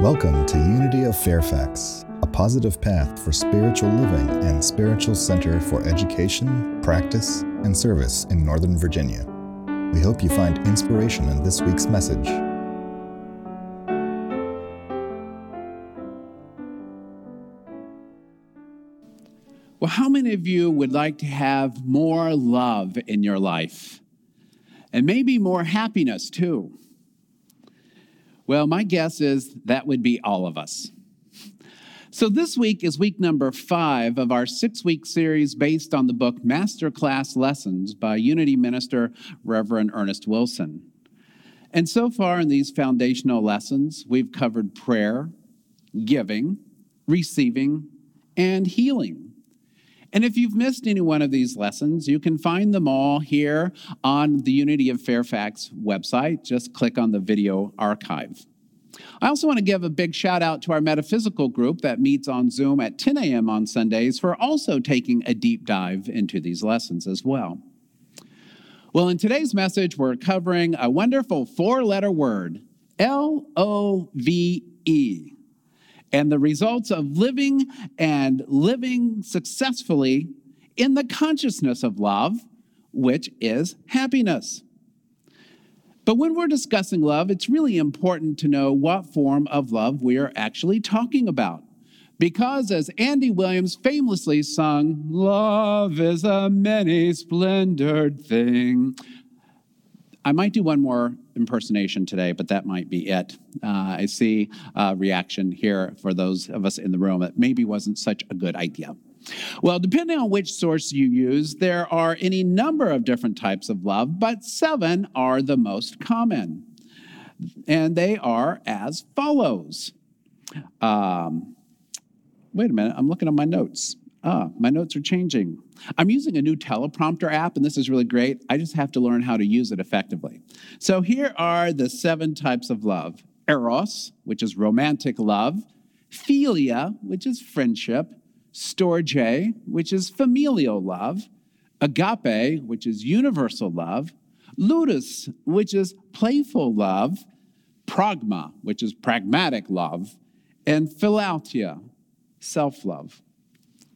Welcome to Unity of Fairfax, a positive path for spiritual living and spiritual center for education, practice, and service in Northern Virginia. We hope you find inspiration in this week's message. Well, how many of you would like to have more love in your life? And maybe more happiness too? Well, my guess is that would be all of us. So, this week is week number five of our six week series based on the book Masterclass Lessons by Unity Minister Reverend Ernest Wilson. And so far in these foundational lessons, we've covered prayer, giving, receiving, and healing. And if you've missed any one of these lessons, you can find them all here on the Unity of Fairfax website. Just click on the video archive. I also want to give a big shout out to our metaphysical group that meets on Zoom at 10 a.m. on Sundays for also taking a deep dive into these lessons as well. Well, in today's message, we're covering a wonderful four letter word L O V E and the results of living and living successfully in the consciousness of love, which is happiness. But when we're discussing love, it's really important to know what form of love we are actually talking about. Because, as Andy Williams famously sung, love is a many splendored thing. I might do one more impersonation today, but that might be it. Uh, I see a reaction here for those of us in the room that maybe wasn't such a good idea. Well, depending on which source you use, there are any number of different types of love, but seven are the most common. And they are as follows. Um, wait a minute, I'm looking at my notes. Ah, my notes are changing. I'm using a new teleprompter app, and this is really great. I just have to learn how to use it effectively. So here are the seven types of love Eros, which is romantic love, Philia, which is friendship, Storge, which is familial love, Agape, which is universal love, Ludus, which is playful love, Pragma, which is pragmatic love, and Philautia, self love.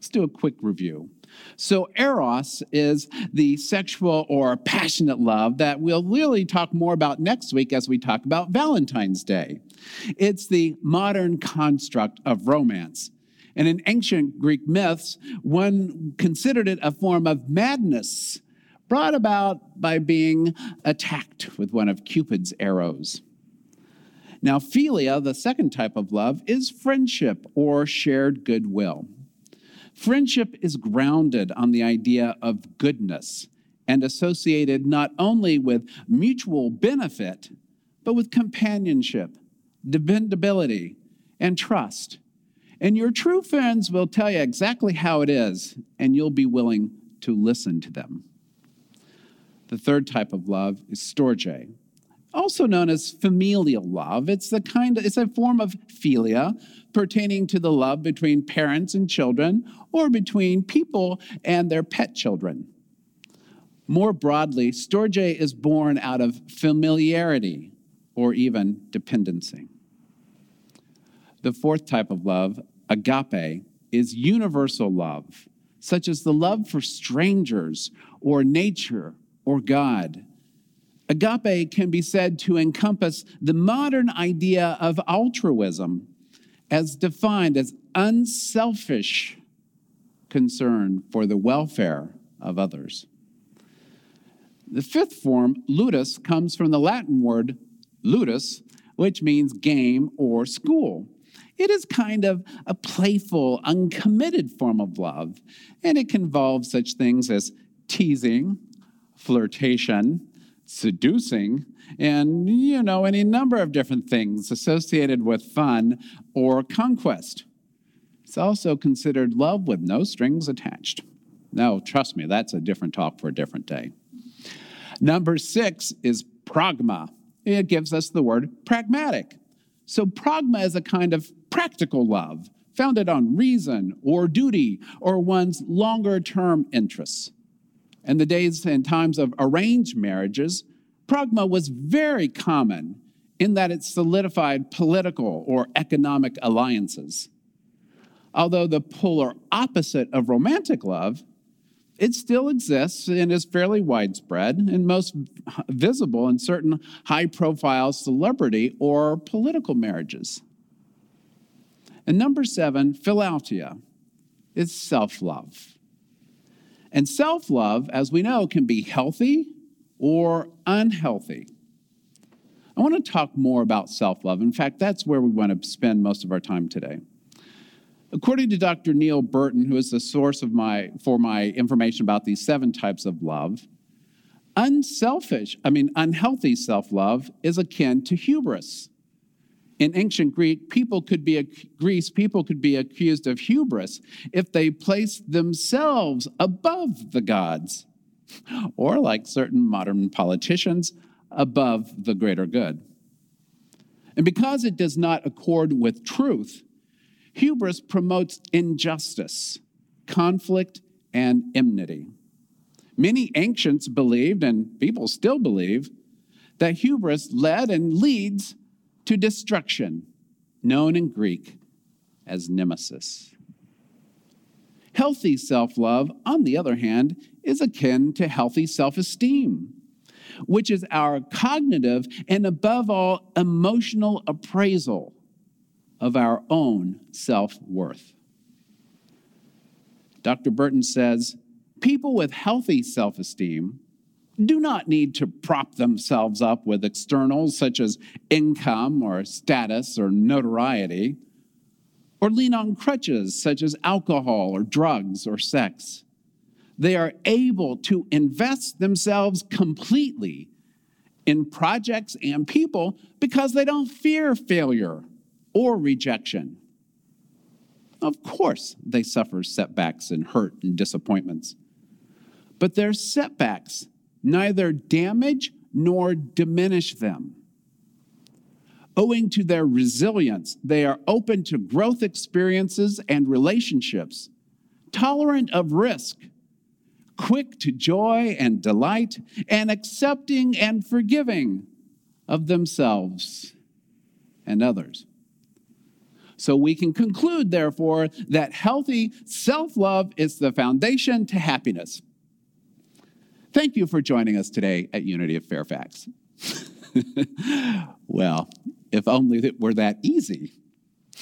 Let's do a quick review. So, Eros is the sexual or passionate love that we'll really talk more about next week as we talk about Valentine's Day. It's the modern construct of romance. And in ancient Greek myths, one considered it a form of madness brought about by being attacked with one of Cupid's arrows. Now, philia, the second type of love, is friendship or shared goodwill. Friendship is grounded on the idea of goodness and associated not only with mutual benefit, but with companionship, dependability, and trust. And your true friends will tell you exactly how it is, and you'll be willing to listen to them. The third type of love is storge, also known as familial love. It's the kind of, it's a form of philia pertaining to the love between parents and children or between people and their pet children. More broadly, storge is born out of familiarity or even dependency. The fourth type of love, agape, is universal love, such as the love for strangers or nature or God. Agape can be said to encompass the modern idea of altruism as defined as unselfish concern for the welfare of others. The fifth form, ludus, comes from the Latin word ludus, which means game or school. It is kind of a playful, uncommitted form of love, and it can involve such things as teasing, flirtation, seducing, and, you know, any number of different things associated with fun or conquest. It's also considered love with no strings attached. No, trust me, that's a different talk for a different day. Number six is pragma. It gives us the word pragmatic. So, pragma is a kind of practical love founded on reason or duty or one's longer term interests. In the days and times of arranged marriages, pragma was very common in that it solidified political or economic alliances. Although the polar opposite of romantic love, it still exists and is fairly widespread and most visible in certain high profile celebrity or political marriages. And number seven, philautia, is self love. And self love, as we know, can be healthy or unhealthy. I want to talk more about self love. In fact, that's where we want to spend most of our time today. According to Dr. Neil Burton, who is the source of my, for my information about these seven types of love, unselfish, I mean, unhealthy self love is akin to hubris. In ancient Greek, people could be Greece, people could be accused of hubris if they placed themselves above the gods, or like certain modern politicians, above the greater good. And because it does not accord with truth, Hubris promotes injustice, conflict, and enmity. Many ancients believed, and people still believe, that hubris led and leads to destruction, known in Greek as nemesis. Healthy self love, on the other hand, is akin to healthy self esteem, which is our cognitive and, above all, emotional appraisal of our own self worth. Dr. Burton says people with healthy self esteem do not need to prop themselves up with externals such as income or status or notoriety, or lean on crutches such as alcohol or drugs or sex. They are able to invest themselves completely in projects and people because they don't fear failure or rejection. Of course, they suffer setbacks and hurt and disappointments. But their setbacks neither damage nor diminish them. Owing to their resilience, they are open to growth experiences and relationships, tolerant of risk, quick to joy and delight, and accepting and forgiving of themselves and others. So we can conclude, therefore, that healthy self love is the foundation to happiness. Thank you for joining us today at Unity of Fairfax. well, if only it were that easy.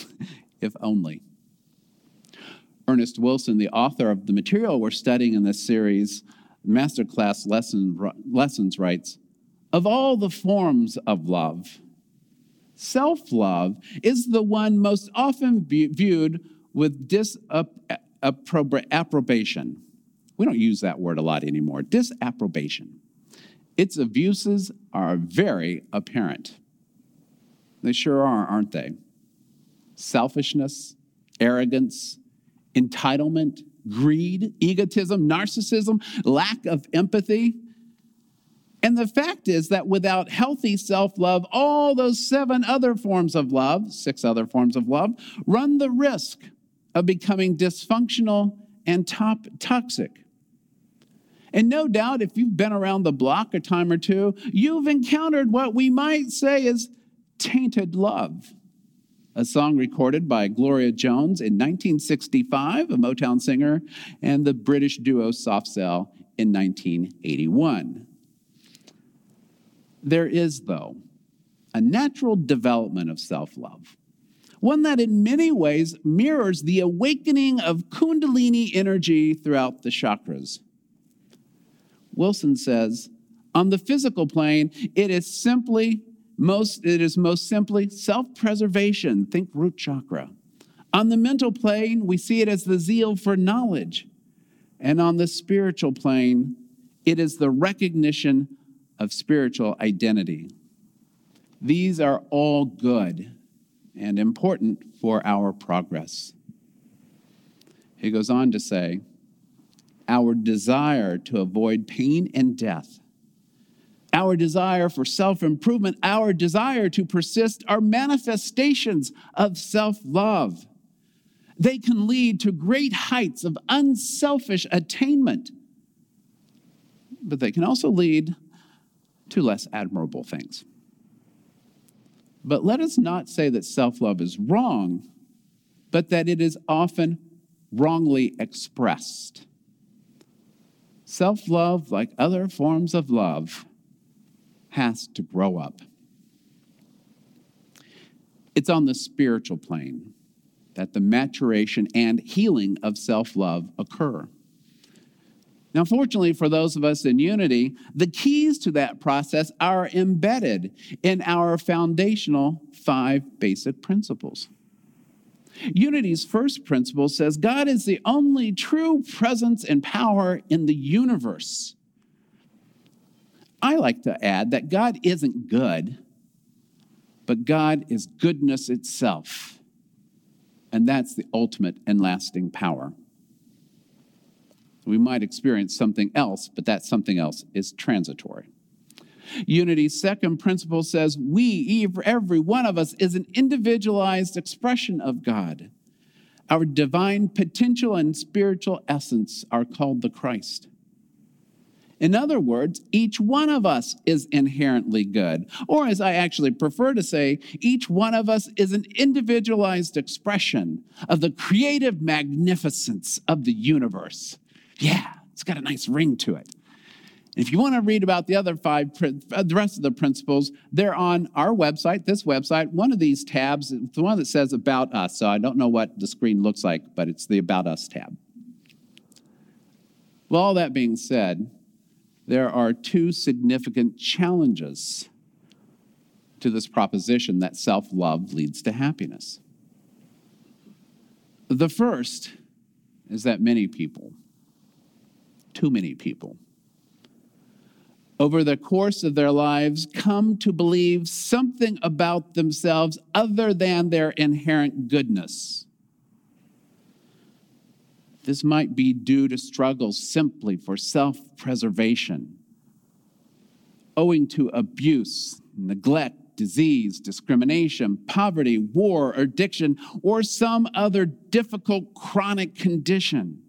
if only. Ernest Wilson, the author of the material we're studying in this series, Masterclass lesson, Lessons, writes Of all the forms of love, Self love is the one most often viewed with disapprobation. We don't use that word a lot anymore. Disapprobation. Its abuses are very apparent. They sure are, aren't they? Selfishness, arrogance, entitlement, greed, egotism, narcissism, lack of empathy and the fact is that without healthy self love, all those seven other forms of love, six other forms of love, run the risk of becoming dysfunctional and top toxic. And no doubt, if you've been around the block a time or two, you've encountered what we might say is tainted love. A song recorded by Gloria Jones in 1965, a Motown singer, and the British duo Soft Cell in 1981. There is, though, a natural development of self love, one that in many ways mirrors the awakening of Kundalini energy throughout the chakras. Wilson says, on the physical plane, it is simply most it is most simply self-preservation, think root chakra. On the mental plane, we see it as the zeal for knowledge. And on the spiritual plane, it is the recognition of spiritual identity. These are all good and important for our progress. He goes on to say, our desire to avoid pain and death, our desire for self improvement, our desire to persist are manifestations of self love. They can lead to great heights of unselfish attainment, but they can also lead to less admirable things. But let us not say that self love is wrong, but that it is often wrongly expressed. Self love, like other forms of love, has to grow up. It's on the spiritual plane that the maturation and healing of self love occur. Now, fortunately for those of us in unity, the keys to that process are embedded in our foundational five basic principles. Unity's first principle says God is the only true presence and power in the universe. I like to add that God isn't good, but God is goodness itself. And that's the ultimate and lasting power. We might experience something else, but that something else is transitory. Unity's second principle says we, every one of us, is an individualized expression of God. Our divine potential and spiritual essence are called the Christ. In other words, each one of us is inherently good. Or, as I actually prefer to say, each one of us is an individualized expression of the creative magnificence of the universe. Yeah, it's got a nice ring to it. If you want to read about the other five, uh, the rest of the principles, they're on our website, this website. One of these tabs, the one that says About Us. So I don't know what the screen looks like, but it's the About Us tab. Well, all that being said, there are two significant challenges to this proposition that self love leads to happiness. The first is that many people, too many people, over the course of their lives come to believe something about themselves other than their inherent goodness. This might be due to struggles simply for self preservation, owing to abuse, neglect, disease, discrimination, poverty, war, addiction, or some other difficult chronic condition.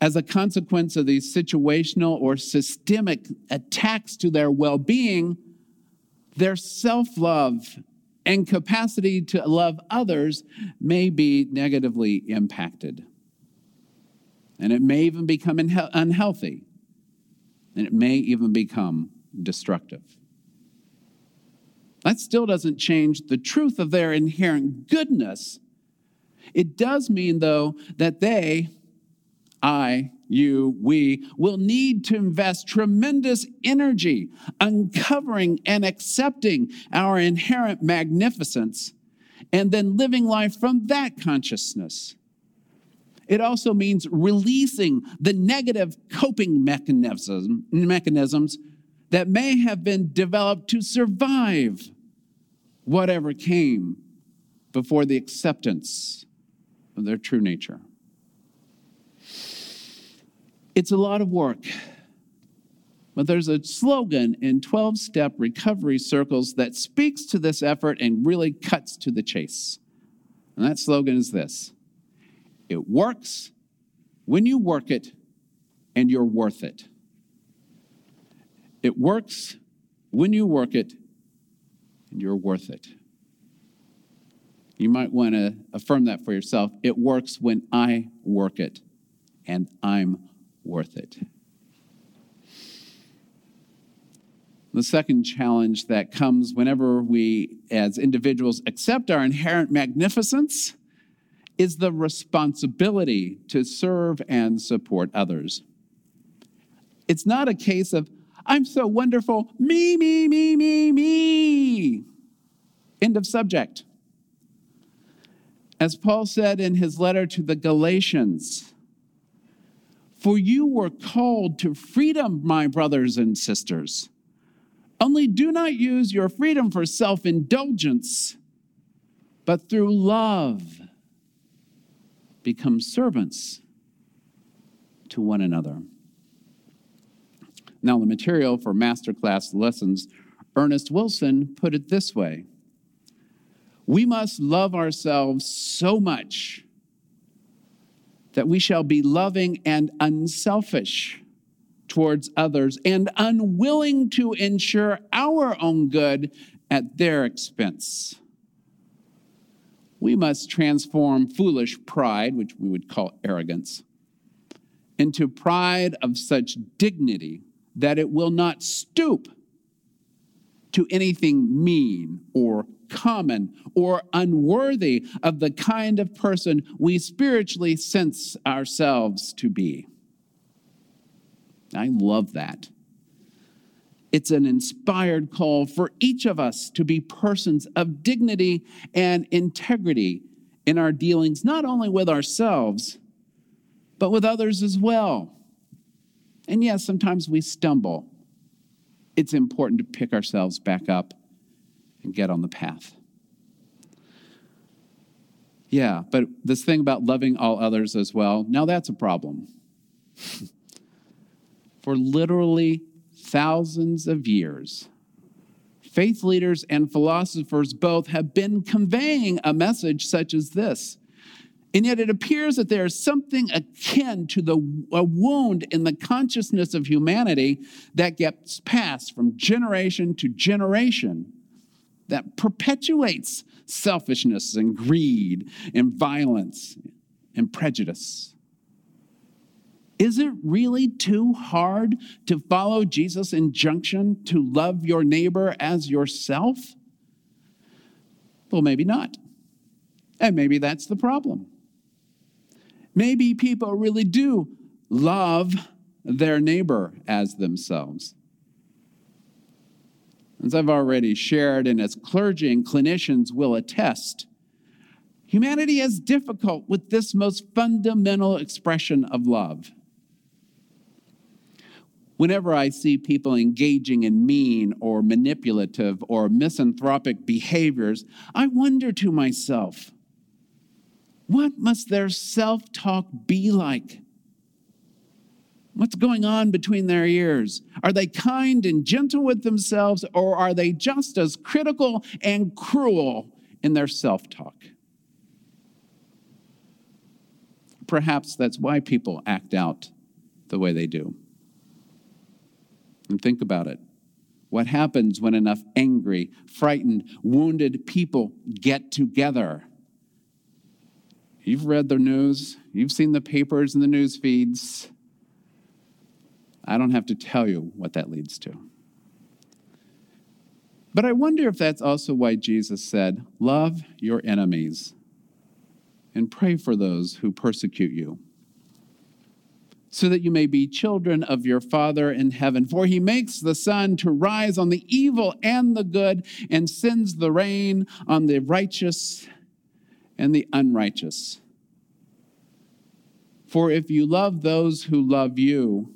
As a consequence of these situational or systemic attacks to their well being, their self love and capacity to love others may be negatively impacted. And it may even become unhealthy, and it may even become destructive. That still doesn't change the truth of their inherent goodness. It does mean, though, that they I, you, we will need to invest tremendous energy uncovering and accepting our inherent magnificence and then living life from that consciousness. It also means releasing the negative coping mechanism, mechanisms that may have been developed to survive whatever came before the acceptance of their true nature. It's a lot of work. But there's a slogan in 12 step recovery circles that speaks to this effort and really cuts to the chase. And that slogan is this It works when you work it, and you're worth it. It works when you work it, and you're worth it. You might want to affirm that for yourself. It works when I work it, and I'm worth it. The second challenge that comes whenever we, as individuals, accept our inherent magnificence is the responsibility to serve and support others. It's not a case of, I'm so wonderful, me, me, me, me, me. End of subject. As Paul said in his letter to the Galatians, for you were called to freedom, my brothers and sisters. Only do not use your freedom for self indulgence, but through love become servants to one another. Now, the material for masterclass lessons, Ernest Wilson put it this way We must love ourselves so much that we shall be loving and unselfish towards others and unwilling to ensure our own good at their expense. We must transform foolish pride, which we would call arrogance, into pride of such dignity that it will not stoop to anything mean or common or unworthy of the kind of person we spiritually sense ourselves to be. I love that. It's an inspired call for each of us to be persons of dignity and integrity in our dealings, not only with ourselves, but with others as well. And yes, sometimes we stumble. It's important to pick ourselves back up and get on the path. Yeah, but this thing about loving all others as well, now that's a problem. For literally thousands of years, faith leaders and philosophers both have been conveying a message such as this. And yet it appears that there is something akin to the, a wound in the consciousness of humanity that gets passed from generation to generation that perpetuates selfishness and greed and violence and prejudice. Is it really too hard to follow Jesus' injunction to love your neighbor as yourself? Well, maybe not. And maybe that's the problem. Maybe people really do love their neighbor as themselves. As I've already shared, and as clergy and clinicians will attest, humanity is difficult with this most fundamental expression of love. Whenever I see people engaging in mean or manipulative or misanthropic behaviors, I wonder to myself, what must their self talk be like? What's going on between their ears? Are they kind and gentle with themselves, or are they just as critical and cruel in their self talk? Perhaps that's why people act out the way they do. And think about it. What happens when enough angry, frightened, wounded people get together? You've read the news, you've seen the papers and the news feeds. I don't have to tell you what that leads to. But I wonder if that's also why Jesus said, Love your enemies and pray for those who persecute you, so that you may be children of your Father in heaven. For he makes the sun to rise on the evil and the good, and sends the rain on the righteous and the unrighteous. For if you love those who love you,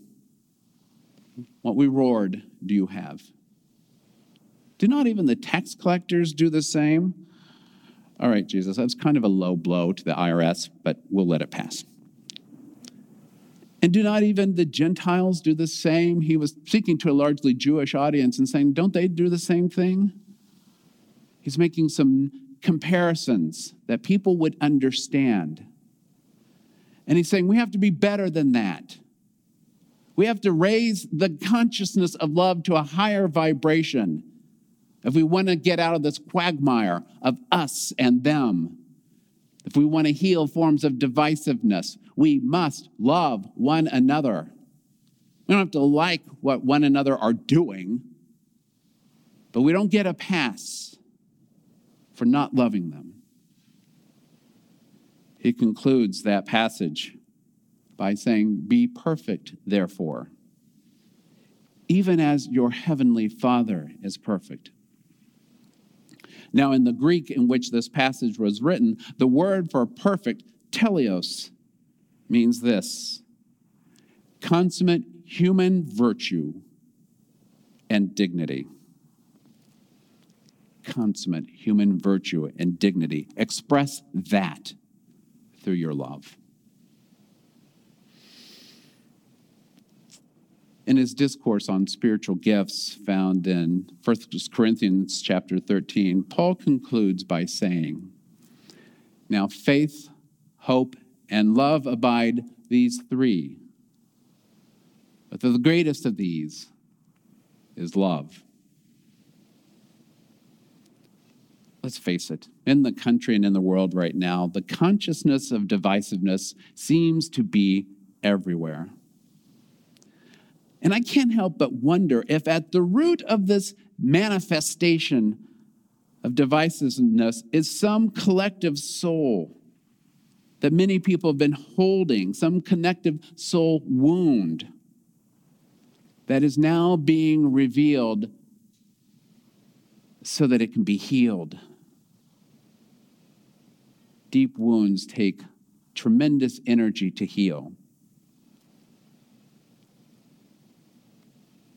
what reward do you have? Do not even the tax collectors do the same? All right, Jesus, that's kind of a low blow to the IRS, but we'll let it pass. And do not even the Gentiles do the same? He was speaking to a largely Jewish audience and saying, Don't they do the same thing? He's making some comparisons that people would understand. And he's saying, We have to be better than that. We have to raise the consciousness of love to a higher vibration if we want to get out of this quagmire of us and them. If we want to heal forms of divisiveness, we must love one another. We don't have to like what one another are doing, but we don't get a pass for not loving them. He concludes that passage by saying, Be perfect, therefore, even as your heavenly Father is perfect. Now, in the Greek in which this passage was written, the word for perfect, teleos, means this consummate human virtue and dignity. Consummate human virtue and dignity. Express that through your love. In his discourse on spiritual gifts found in 1 Corinthians chapter 13, Paul concludes by saying, Now faith, hope, and love abide these three. But the greatest of these is love. let's face it, in the country and in the world right now, the consciousness of divisiveness seems to be everywhere. And I can't help but wonder if at the root of this manifestation of divisiveness is some collective soul that many people have been holding, some connective soul wound that is now being revealed so that it can be healed. Deep wounds take tremendous energy to heal.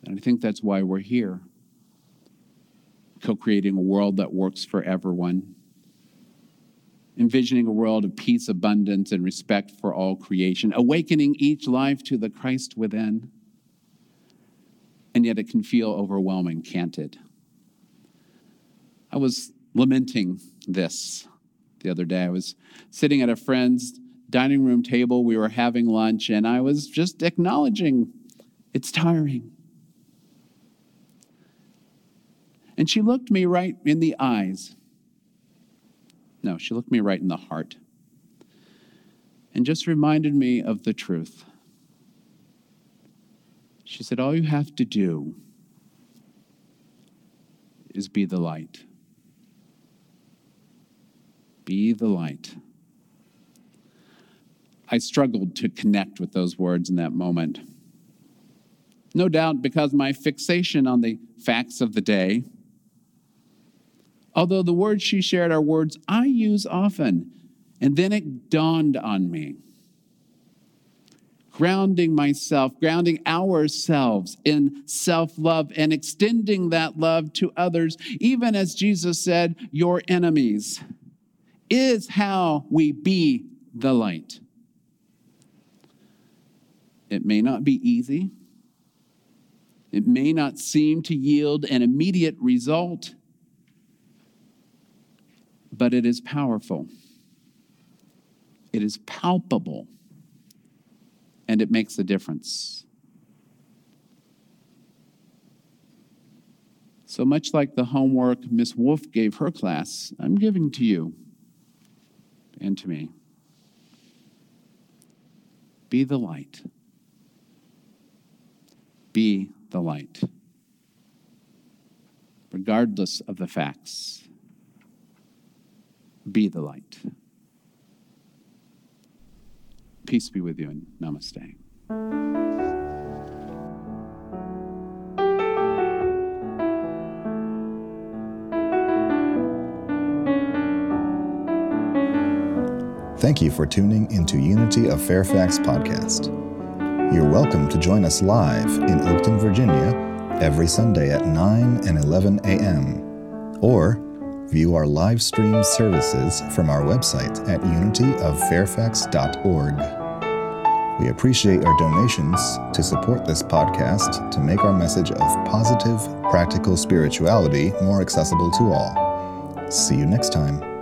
And I think that's why we're here, co creating a world that works for everyone, envisioning a world of peace, abundance, and respect for all creation, awakening each life to the Christ within. And yet it can feel overwhelming, can't it? I was lamenting this the other day. I was sitting at a friend's dining room table. We were having lunch, and I was just acknowledging it's tiring. And she looked me right in the eyes. No, she looked me right in the heart and just reminded me of the truth. She said, All you have to do is be the light. Be the light. I struggled to connect with those words in that moment. No doubt because my fixation on the facts of the day although the words she shared are words I use often. And then it dawned on me grounding myself, grounding ourselves in self love and extending that love to others, even as Jesus said, Your enemies, is how we be the light. It may not be easy. It may not seem to yield an immediate result but it is powerful. It is palpable, and it makes a difference. So much like the homework Miss Wolf gave her class, I'm giving to you and to me. Be the light. Be the light, regardless of the facts be the light. Peace be with you and namaste. Thank you for tuning into Unity of Fairfax podcast. You're welcome to join us live in Oakton, Virginia every Sunday at 9 and 11 a.m. or View our live stream services from our website at unityoffairfax.org. We appreciate your donations to support this podcast to make our message of positive, practical spirituality more accessible to all. See you next time.